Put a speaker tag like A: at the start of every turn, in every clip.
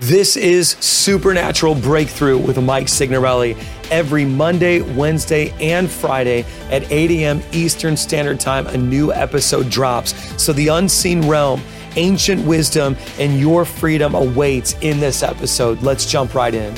A: This is Supernatural Breakthrough with Mike Signorelli every Monday, Wednesday, and Friday at 8 a.m. Eastern Standard Time. A new episode drops. So the unseen realm, ancient wisdom, and your freedom awaits in this episode. Let's jump right in.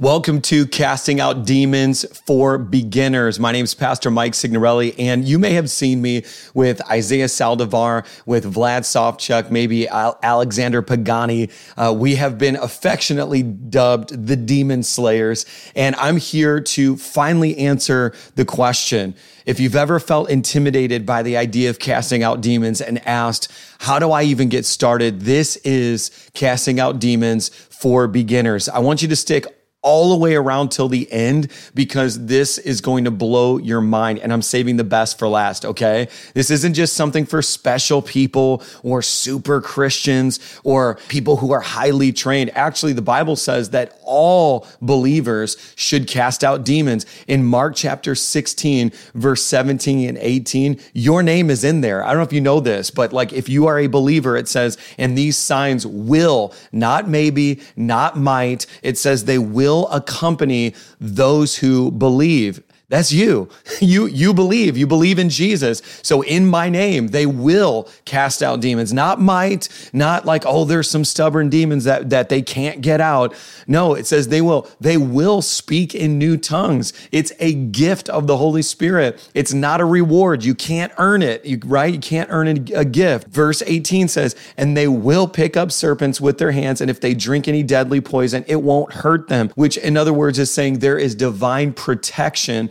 A: Welcome to Casting Out Demons for Beginners. My name is Pastor Mike Signorelli, and you may have seen me with Isaiah Saldivar, with Vlad Savchuk, maybe Alexander Pagani. Uh, we have been affectionately dubbed the Demon Slayers, and I'm here to finally answer the question. If you've ever felt intimidated by the idea of casting out demons and asked, how do I even get started? This is Casting Out Demons for Beginners. I want you to stick all the way around till the end because this is going to blow your mind. And I'm saving the best for last, okay? This isn't just something for special people or super Christians or people who are highly trained. Actually, the Bible says that all believers should cast out demons. In Mark chapter 16, verse 17 and 18, your name is in there. I don't know if you know this, but like if you are a believer, it says, and these signs will, not maybe, not might, it says they will will accompany those who believe. That's you. You you believe. You believe in Jesus. So in my name, they will cast out demons. Not might, not like, oh, there's some stubborn demons that, that they can't get out. No, it says they will, they will speak in new tongues. It's a gift of the Holy Spirit. It's not a reward. You can't earn it, you, right? You can't earn a, gift. Verse 18 says, and they will pick up serpents with their hands, and if they drink any deadly poison, it won't hurt them. Which, in other words, is saying there is divine protection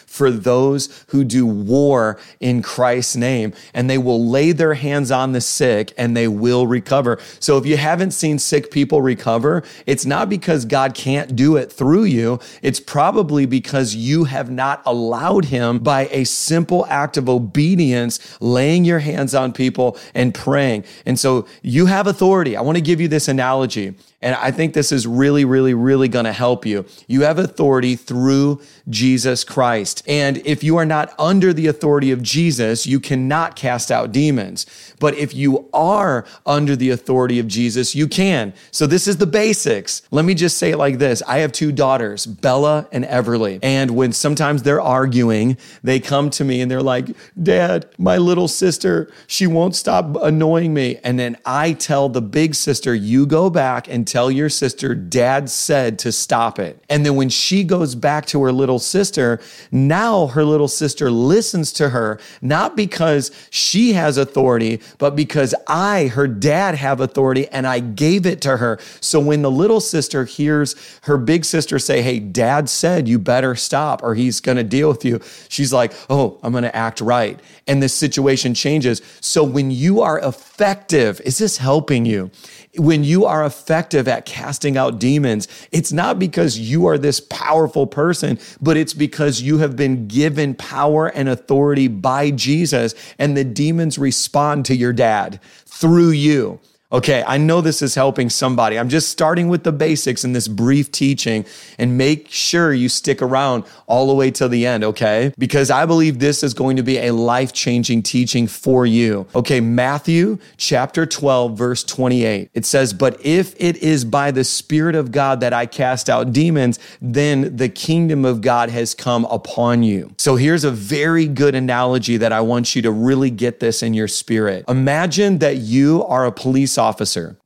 A: for those who do war in Christ's name, and they will lay their hands on the sick and they will recover. So if you haven't seen sick people recover, it's not because God can't do it through you. It's probably because you have not allowed Him by a simple act of obedience, laying your hands on people and praying. And so you have authority. I want to give you this analogy. And I think this is really, really, really going to help you. You have authority through Jesus Christ. And if you are not under the authority of Jesus, you cannot cast out demons. But if you are under the authority of Jesus, you can. So this is the basics. Let me just say it like this I have two daughters, Bella and Everly. And when sometimes they're arguing, they come to me and they're like, Dad, my little sister, she won't stop annoying me. And then I tell the big sister, You go back and tell your sister dad said to stop it. And then when she goes back to her little sister, now her little sister listens to her, not because she has authority, but because I, her dad, have authority and I gave it to her. So when the little sister hears her big sister say, Hey, dad said you better stop or he's going to deal with you, she's like, Oh, I'm going to act right. And the situation changes. So when you are effective, is this helping you? when you are effective at casting out demons, it's not because you are this powerful person, but it's because you have been given power and authority by Jesus, and the demons respond to your dad through you. Okay, I know this is helping somebody. I'm just starting with the basics in this brief teaching and make sure you stick around all the way till the end, okay? Because I believe this is going to be a life changing teaching for you. Okay, Matthew chapter 12, verse 28. It says, But if it is by the Spirit of God that I cast out demons, then the kingdom of God has come upon you. So here's a very good analogy that I want you to really get this in your spirit. Imagine that you are a police officer,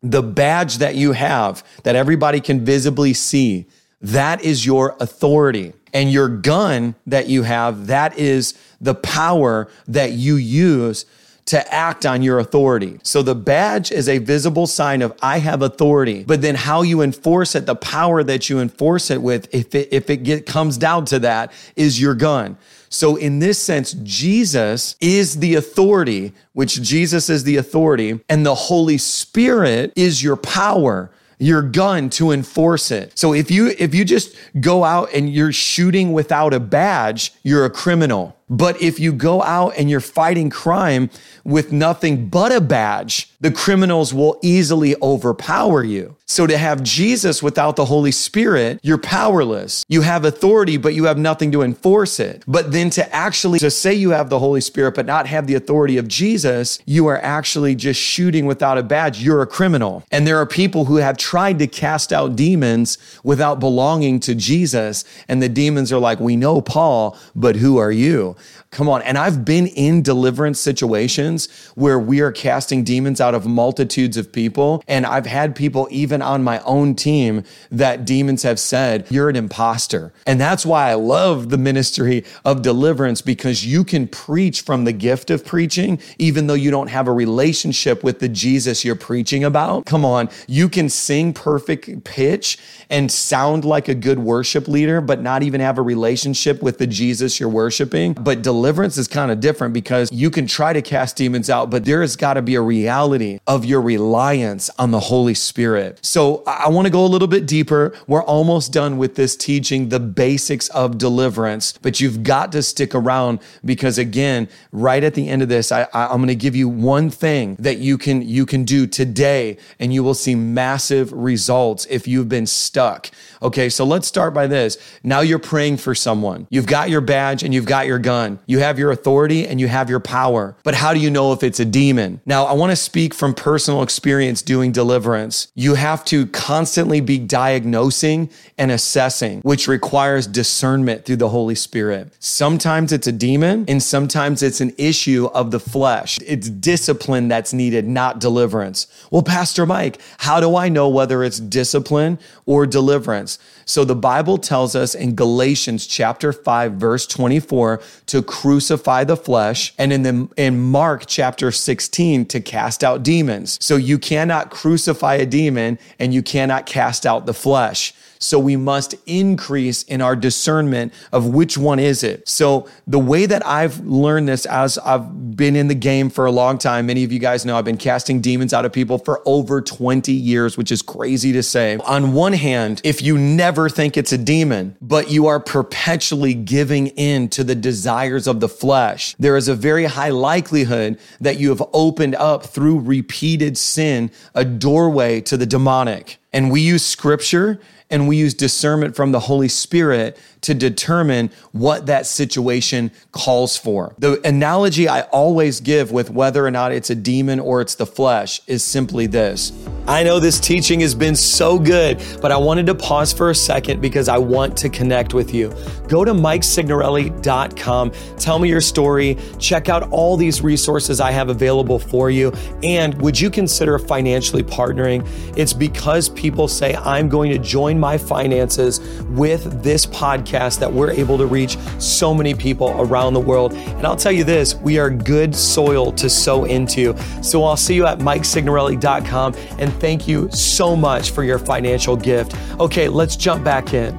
A: the badge that you have that everybody can visibly see, that is your authority. And your gun that you have, that is the power that you use to act on your authority. So the badge is a visible sign of I have authority, but then how you enforce it, the power that you enforce it with, if it, if it get, comes down to that, is your gun. So, in this sense, Jesus is the authority, which Jesus is the authority, and the Holy Spirit is your power your gun to enforce it. So if you if you just go out and you're shooting without a badge, you're a criminal. But if you go out and you're fighting crime with nothing but a badge, the criminals will easily overpower you. So to have Jesus without the Holy Spirit, you're powerless. You have authority, but you have nothing to enforce it. But then to actually to say you have the Holy Spirit, but not have the authority of Jesus, you are actually just shooting without a badge. You're a criminal. And there are people who have tried to cast out demons without belonging to Jesus. And the demons are like, we know Paul, but who are you? Come on. And I've been in deliverance situations where we are casting demons out of multitudes of people. And I've had people, even on my own team, that demons have said, You're an imposter. And that's why I love the ministry of deliverance because you can preach from the gift of preaching, even though you don't have a relationship with the Jesus you're preaching about. Come on. You can sing perfect pitch and sound like a good worship leader, but not even have a relationship with the Jesus you're worshiping. But deliverance is kind of different because you can try to cast demons out, but there has got to be a reality of your reliance on the Holy Spirit. So I want to go a little bit deeper. We're almost done with this teaching, the basics of deliverance, but you've got to stick around because again, right at the end of this, I, I, I'm going to give you one thing that you can you can do today, and you will see massive results if you've been stuck. Okay, so let's start by this. Now you're praying for someone. You've got your badge and you've got your gun. You have your authority and you have your power. But how do you know if it's a demon? Now, I want to speak from personal experience doing deliverance. You have to constantly be diagnosing and assessing, which requires discernment through the Holy Spirit. Sometimes it's a demon and sometimes it's an issue of the flesh. It's discipline that's needed, not deliverance. Well, Pastor Mike, how do I know whether it's discipline or deliverance? So the Bible tells us in Galatians chapter 5 verse 24 to crucify the flesh and in the in Mark chapter 16 to cast out demons. So you cannot crucify a demon and you cannot cast out the flesh. So we must increase in our discernment of which one is it. So the way that I've learned this as I've been in the game for a long time, many of you guys know I've been casting demons out of people for over 20 years, which is crazy to say. On one hand, if you never think it's a demon, but you are perpetually giving in to the desires of the flesh, there is a very high likelihood that you have opened up through repeated sin a doorway to the demonic. And we use scripture and we use discernment from the Holy Spirit to determine what that situation calls for. The analogy I always give with whether or not it's a demon or it's the flesh is simply this. I know this teaching has been so good, but I wanted to pause for a second because I want to connect with you. Go to MikeSignorelli.com, tell me your story, check out all these resources I have available for you, and would you consider financially partnering? It's because people say, I'm going to join my finances with this podcast that we're able to reach so many people around the world. And I'll tell you this, we are good soil to sow into. So I'll see you at MikeSignorelli.com and thank you so much for your financial gift. Okay, let's jump back in.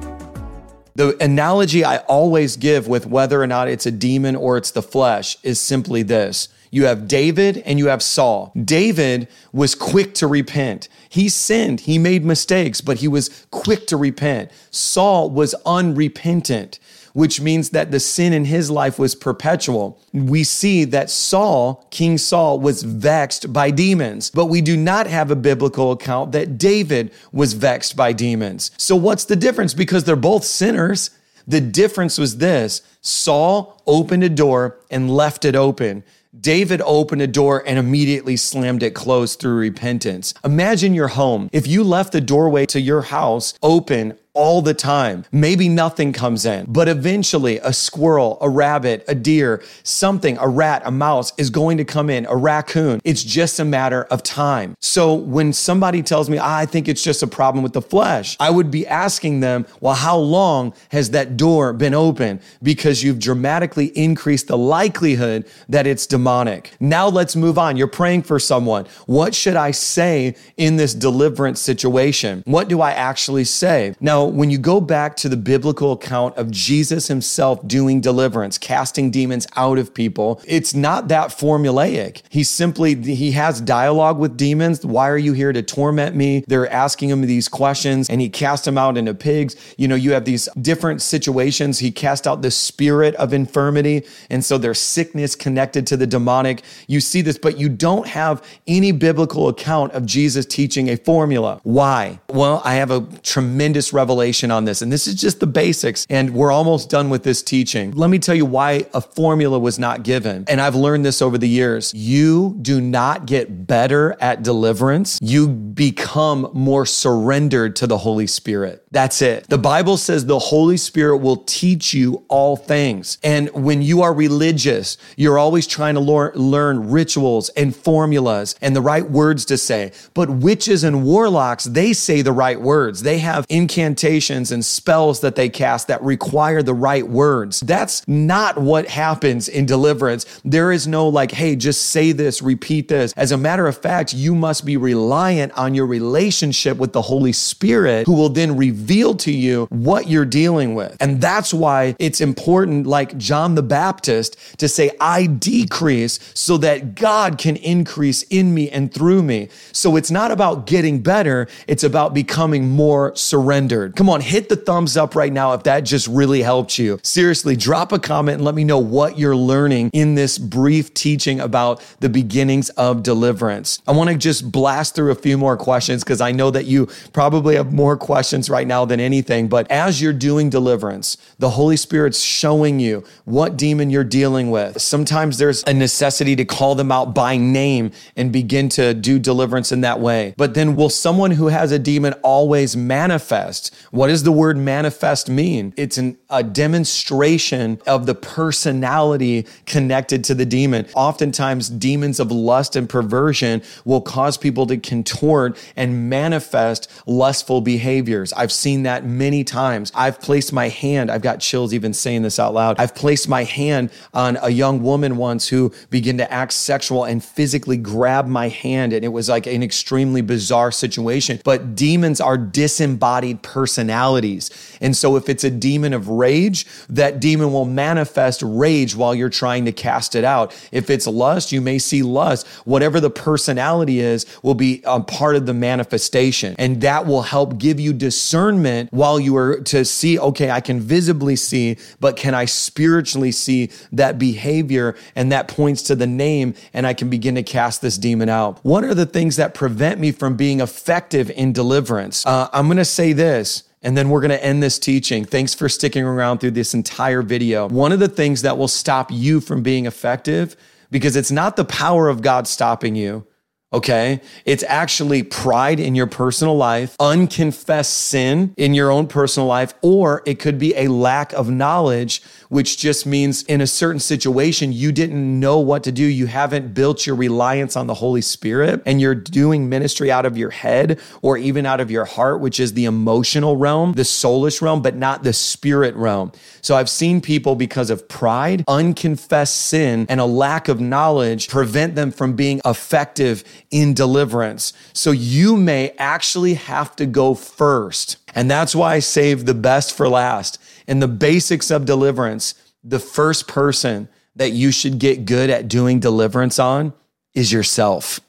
A: The analogy I always give with whether or not it's a demon or it's the flesh is simply this. You have David and you have Saul. David was quick to repent. He sinned, he made mistakes, but he was quick to repent. Saul was unrepentant which means that the sin in his life was perpetual. We see that Saul, King Saul, was vexed by demons, but we do not have a biblical account that David was vexed by demons. So, what's the difference? Because they're both sinners. The difference was this Saul opened a door and left it open. David opened a door and immediately slammed it closed through repentance. Imagine your home. If you left the doorway to your house open all the time. Maybe nothing comes in, but eventually a squirrel, a rabbit, a deer, something, a rat, a mouse is going to come in, a raccoon. It's just a matter of time. So when somebody tells me, I think it's just a problem with the flesh, I would be asking them, well, how long has that door been open? Because you've dramatically increased the likelihood that it's demonic. Now let's move on. You're praying for someone. What should I say in this deliverance situation? What do I actually say? Now, when you go back to the biblical account of Jesus himself doing deliverance, casting demons out of people, it's not that formulaic. He simply he has dialogue with demons. Why are you here to torment me? They're asking him these questions and he cast them out into pigs. You know, you have these different situations. He cast out the spirit of infirmity and so there's sickness connected to the demonic. You see this, but you don't have any biblical account of Jesus teaching a formula. Why? Well, I have a tremendous revelation on this, and this is just the basics, and we're almost done with this teaching. Let me tell you why a formula was not given. And I've learned this over the years. You do not get better at deliverance, you become more surrendered to the Holy Spirit. That's it. The Bible says the Holy Spirit will teach you all things. And when you are religious, you're always trying to learn rituals and formulas and the right words to say. But witches and warlocks, they say the right words. They have incantations and spells that they cast that require the right words. That's not what happens in deliverance. There is no like, hey, just say this, repeat this. As a matter of fact, you must be reliant on your relationship with the Holy Spirit, who will then reveal to you what you're dealing with. And that's why it's important, like John the Baptist, to say, I decrease so that God can increase in me and through me. So it's not about getting better, it's about becoming more surrendered. Come on, hit the thumbs up right now if that just really helped you. Seriously, drop a comment and let me know what you're learning in this brief teaching about the beginnings of deliverance. I want to just blast through a few more questions because I know that you probably have more questions right now than anything. But as you're doing deliverance, the Holy Spirit's showing you what demon you're dealing with. Sometimes there's a necessity to call them out by name and begin to do deliverance in that way. But then will someone who has a demon always manifest? What does the word manifest mean? It's an, a demonstration of the personality connected to the demon. Oftentimes, demons of lust and perversion will cause people to contort and manifest lustful behaviors. I've seen that many times. I've placed my hand, I've got chills even saying this out loud. I've placed my hand on a young woman once who began to act sexual and physically grab my hand. And it was like an extremely bizarre situation. But demons are disembodied personalities. And so if it's a demon of rage, that demon will manifest rage while you're trying to cast it out. If it's lust, you may see lust. Whatever the personality is will be a part of the manifestation. And that will help give you discernment while you are to see, okay, I can visibly see, but can I spiritually see that behavior? And that points to the name, and I can begin to cast this demon out. What are the things that prevent me from being effective in deliverance? Uh, I'm going to say this. And then we're going to end this teaching. Thanks for sticking around through this entire video. One of the things that will stop you from being effective, because it's not the power of God stopping you, Okay. It's actually pride in your personal life, unconfessed sin in your own personal life, or it could be a lack of knowledge, which just means in a certain situation, you didn't know what to do. You haven't built your reliance on the Holy Spirit and you're doing ministry out of your head or even out of your heart, which is the emotional realm, the soulish realm, but not the spirit realm. So I've seen people because of pride, unconfessed sin, and a lack of knowledge prevent them from being effective in deliverance. So you may actually have to go first. And that's why I save the best for last. In the basics of deliverance, the first person that you should get good at doing deliverance on is yourself.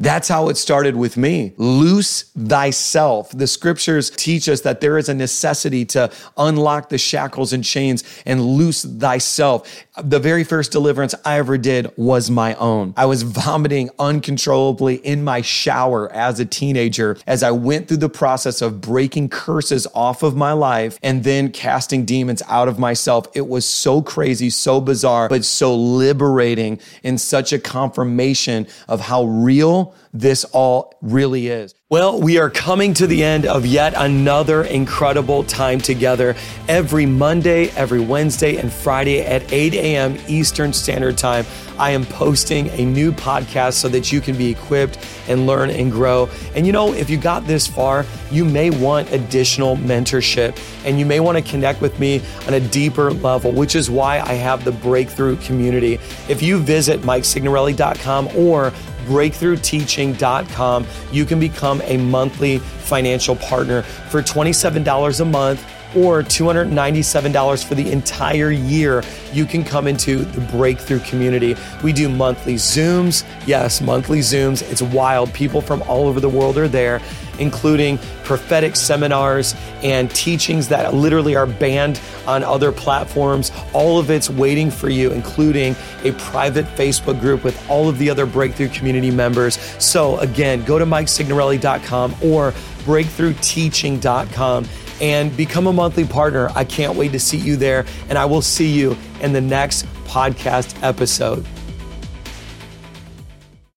A: That's how it started with me. Loose thyself. The scriptures teach us that there is a necessity to unlock the shackles and chains and loose thyself. The very first deliverance I ever did was my own. I was vomiting uncontrollably in my shower as a teenager as I went through the process of breaking curses off of my life and then casting demons out of myself. It was so crazy, so bizarre, but so liberating and such a confirmation of how this all really is. Well, we are coming to the end of yet another incredible time together every Monday, every Wednesday, and Friday at 8 a.m. Eastern Standard Time. I am posting a new podcast so that you can be equipped and learn and grow. And you know, if you got this far, you may want additional mentorship and you may want to connect with me on a deeper level, which is why I have the breakthrough community. If you visit MikeSignorelli.com or breakthroughteaching.com. You can become a monthly financial partner for $27 a month or $297 for the entire year, you can come into the Breakthrough community. We do monthly Zooms. Yes, monthly Zooms. It's wild. People from all over the world are there, including prophetic seminars and teachings that literally are banned on other platforms. All of it's waiting for you, including a private Facebook group with all of the other Breakthrough community members. So, again, go to MikeSignorelli.com or breakthroughteaching.com and become a monthly partner. I can't wait to see you there, and I will see you in the next podcast episode.